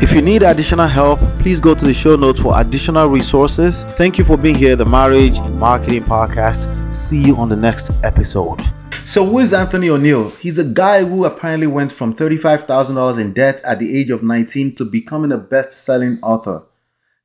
If you need additional help, please go to the show notes for additional resources. Thank you for being here, the Marriage and Marketing Podcast. See you on the next episode. So, who is Anthony ONeal? He's a guy who apparently went from $35,000 in debt at the age of 19 to becoming a best selling author.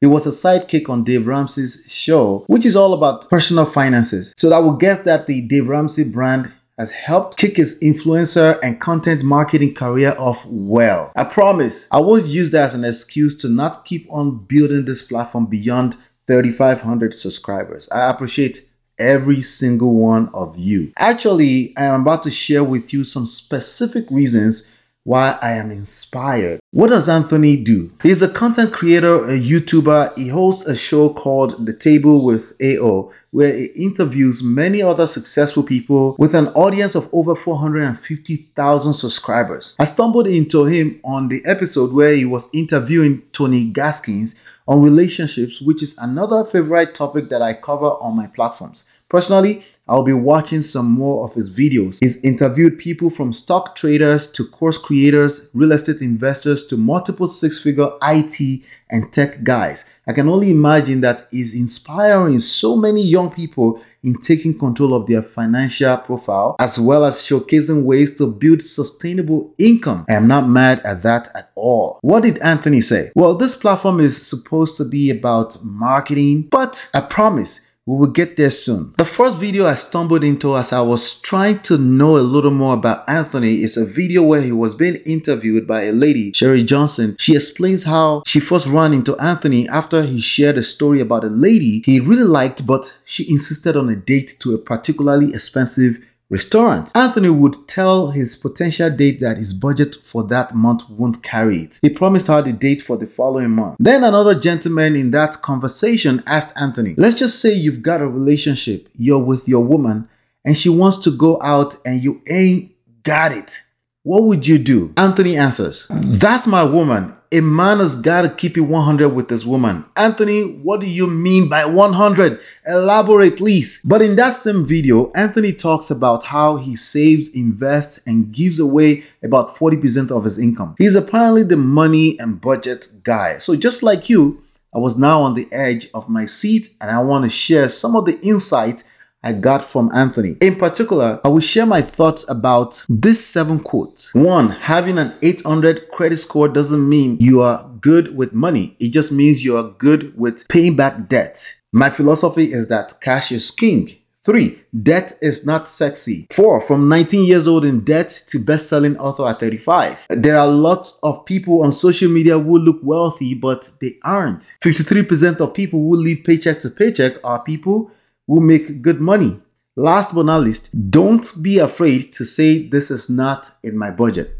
He was a sidekick on Dave Ramsey's show, which is all about personal finances. So, I would guess that the Dave Ramsey brand has helped kick his influencer and content marketing career off well. I promise I won't use that as an excuse to not keep on building this platform beyond 3,500 subscribers. I appreciate every single one of you. Actually, I am about to share with you some specific reasons why I am inspired. What does Anthony do? He's a content creator, a YouTuber. He hosts a show called The Table with AO, where he interviews many other successful people with an audience of over 450,000 subscribers. I stumbled into him on the episode where he was interviewing Tony Gaskins on relationships, which is another favorite topic that I cover on my platforms. Personally, I'll be watching some more of his videos. He's interviewed people from stock traders to course creators, real estate investors to multiple six figure IT and tech guys. I can only imagine that he's inspiring so many young people in taking control of their financial profile as well as showcasing ways to build sustainable income. I am not mad at that at all. What did Anthony say? Well, this platform is supposed to be about marketing, but I promise we will get there soon. The first video I stumbled into as I was trying to know a little more about Anthony is a video where he was being interviewed by a lady, Sherry Johnson. She explains how she first ran into Anthony after he shared a story about a lady he really liked, but she insisted on a date to a particularly expensive restaurant. Anthony would tell his potential date that his budget for that month won't carry it. He promised her the date for the following month. Then another gentleman in that conversation asked Anthony, Let's just say you've got a relationship, you're with your woman, and she wants to go out and you ain't got it. What would you do? Anthony answers, That's my woman a man has got to keep it 100 with his woman. Anthony, what do you mean by 100? Elaborate, please. But in that same video, Anthony talks about how he saves, invests, and gives away about 40% of his income. He's apparently the money and budget guy. So just like you, I was now on the edge of my seat and I want to share some of the insight I got from Anthony. In particular, I will share my thoughts about these seven quotes. One, having an 800 credit score doesn't mean you are good with money. It just means you are good with paying back debt. My philosophy is that cash is king. Three, debt is not sexy. Four, from 19 years old in debt to best selling author at 35. There are lots of people on social media who look wealthy, but they aren't. 53% of people who live paycheck to paycheck are people who make good money. Last but not least, don't be afraid to say this is not in my budget.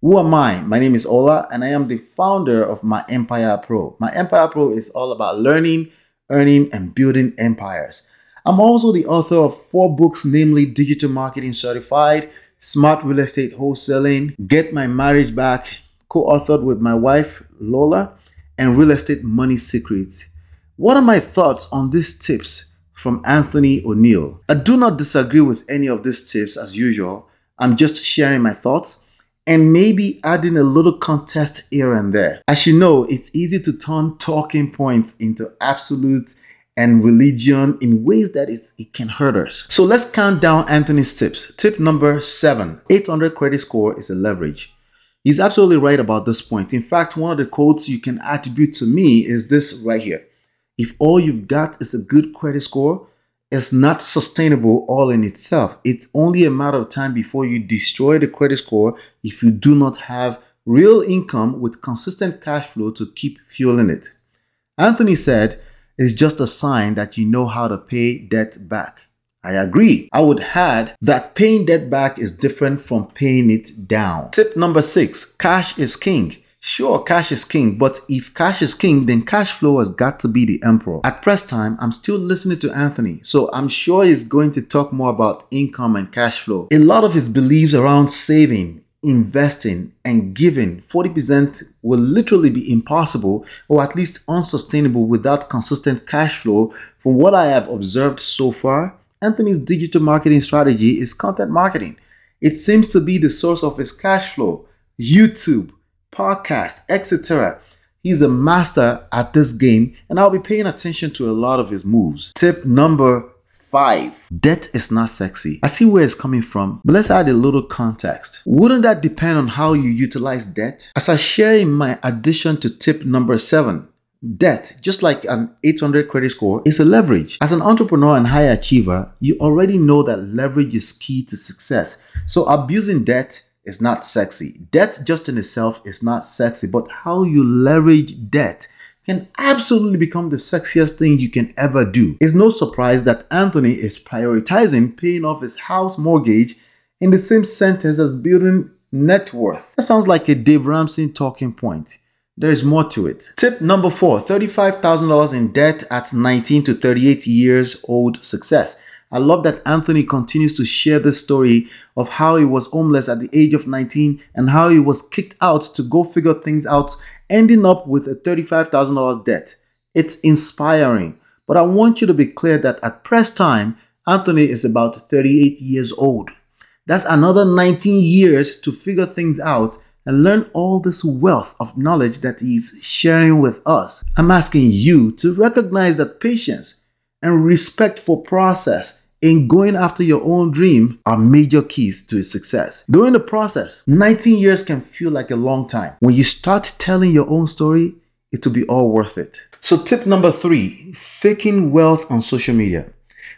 Who am I? My name is Ola and I am the founder of My Empire Pro. My Empire Pro is all about learning, earning, and building empires. I'm also the author of four books, namely Digital Marketing Certified, Smart Real Estate Wholesaling, Get My Marriage Back, co authored with my wife Lola, and Real Estate Money Secrets. What are my thoughts on these tips? From Anthony ONeal. I do not disagree with any of these tips as usual. I'm just sharing my thoughts and maybe adding a little contest here and there. As you know, it's easy to turn talking points into absolutes and religion in ways that it, it can hurt us. So let's count down Anthony's tips. Tip number seven 800 credit score is a leverage. He's absolutely right about this point. In fact, one of the quotes you can attribute to me is this right here if all you've got is a good credit score, it's not sustainable all in itself. It's only a matter of time before you destroy the credit score if you do not have real income with consistent cash flow to keep fueling it. Anthony said, it's just a sign that you know how to pay debt back. I agree. I would add that paying debt back is different from paying it down. Tip number six cash is king. Sure, cash is king, but if cash is king, then cash flow has got to be the emperor. At press time, I'm still listening to Anthony, so I'm sure he's going to talk more about income and cash flow. A lot of his beliefs around saving, investing, and giving 40% will literally be impossible or at least unsustainable without consistent cash flow. From what I have observed so far, Anthony's digital marketing strategy is content marketing. It seems to be the source of his cash flow. YouTube, podcasts, etc. He's a master at this game, and I'll be paying attention to a lot of his moves. Tip number five debt is not sexy. I see where it's coming from, but let's add a little context. Wouldn't that depend on how you utilize debt? As I share in my addition to tip number seven, Debt, just like an 800 credit score, is a leverage. As an entrepreneur and high achiever, you already know that leverage is key to success. So abusing debt is not sexy. Debt just in itself is not sexy, but how you leverage debt can absolutely become the sexiest thing you can ever do. It's no surprise that Anthony is prioritizing paying off his house mortgage in the same sentence as building net worth. That sounds like a Dave Ramsey talking point. There is more to it. Tip number four $35,000 in debt at 19 to 38 years old success. I love that Anthony continues to share the story of how he was homeless at the age of 19 and how he was kicked out to go figure things out, ending up with a $35,000 debt. It's inspiring, but I want you to be clear that at press time, Anthony is about 38 years old. That's another 19 years to figure things out and learn all this wealth of knowledge that he's sharing with us. I'm asking you to recognize that patience and respect for process in going after your own dream are major keys to success. During the process, 19 years can feel like a long time. When you start telling your own story, it will be all worth it. So, tip number three faking wealth on social media.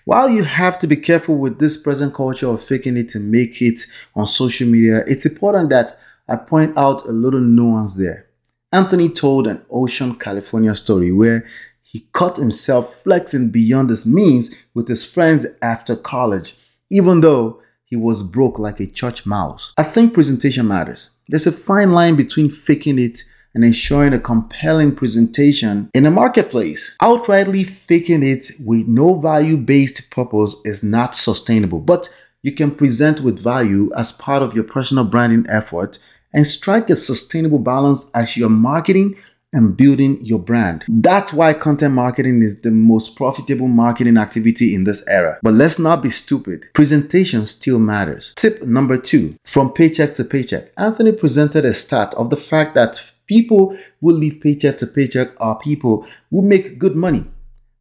While you have to be careful with this present culture of faking it to make it on social media, it's important that I point out a little nuance there. Anthony told an Ocean, California story where he caught himself flexing beyond his means with his friends after college, even though he was broke like a church mouse. I think presentation matters. There's a fine line between faking it and ensuring a compelling presentation in a marketplace. Outrightly faking it with no value based purpose is not sustainable, but you can present with value as part of your personal branding effort and strike a sustainable balance as you're marketing and building your brand. That's why content marketing is the most profitable marketing activity in this era. But let's not be stupid. Presentation still matters. Tip number two from paycheck to paycheck. Anthony presented a stat of the fact that people who live paycheck to paycheck are people who make good money.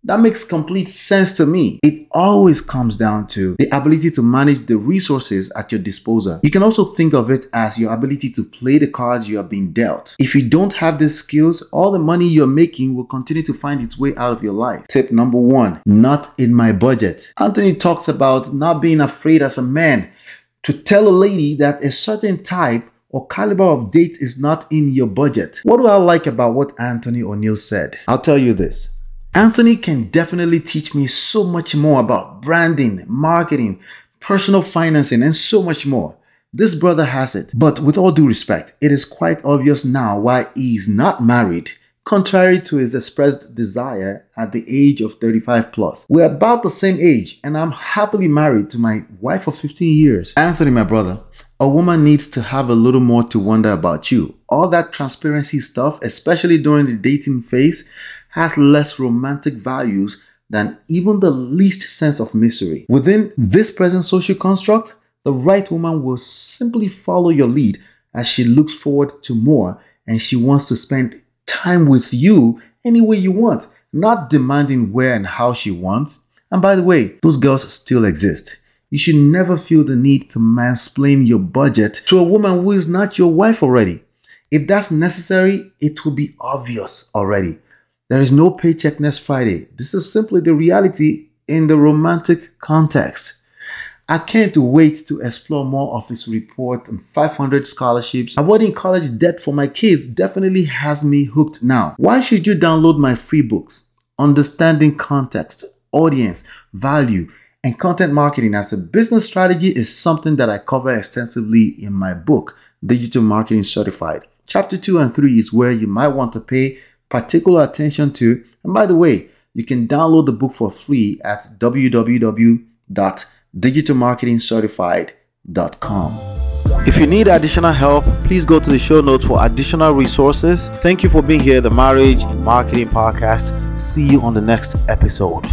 That makes complete sense to me. It always comes down to the ability to manage the resources at your disposal. You can also think of it as your ability to play the cards you are being dealt. If you don't have these skills, all the money you're making will continue to find its way out of your life. Tip number one, not in my budget. Anthony talks about not being afraid as a man to tell a lady that a certain type or caliber of date is not in your budget. What do I like about what Anthony ONeal said? I'll tell you this. Anthony can definitely teach me so much more about branding, marketing, personal financing, and so much more. This brother has it. But with all due respect, it is quite obvious now why he is not married, contrary to his expressed desire at the age of 35 plus. We're about the same age, and I'm happily married to my wife of 15 years. Anthony, my brother, a woman needs to have a little more to wonder about you. All that transparency stuff, especially during the dating phase, has less romantic values than even the least sense of misery. Within this present social construct, the right woman will simply follow your lead as she looks forward to more and she wants to spend time with you any way you want, not demanding where and how she wants. And by the way, those girls still exist. You should never feel the need to mansplain your budget to a woman who is not your wife already. If that's necessary, it will be obvious already. There is no paycheck next Friday. This is simply the reality in the romantic context. I can't wait to explore more of his report on 500 scholarships. Avoiding college debt for my kids definitely has me hooked now. Why should you download my free books? Understanding context, audience, value, and content marketing as a business strategy is something that I cover extensively in my book, Digital Marketing Certified. Chapter 2 and 3 is where you might want to pay particular attention to. And by the way, you can download the book for free at www.digitalmarketingcertified.com. If you need additional help, please go to the show notes for additional resources. Thank you for being here, the Marriage and Marketing Podcast. See you on the next episode.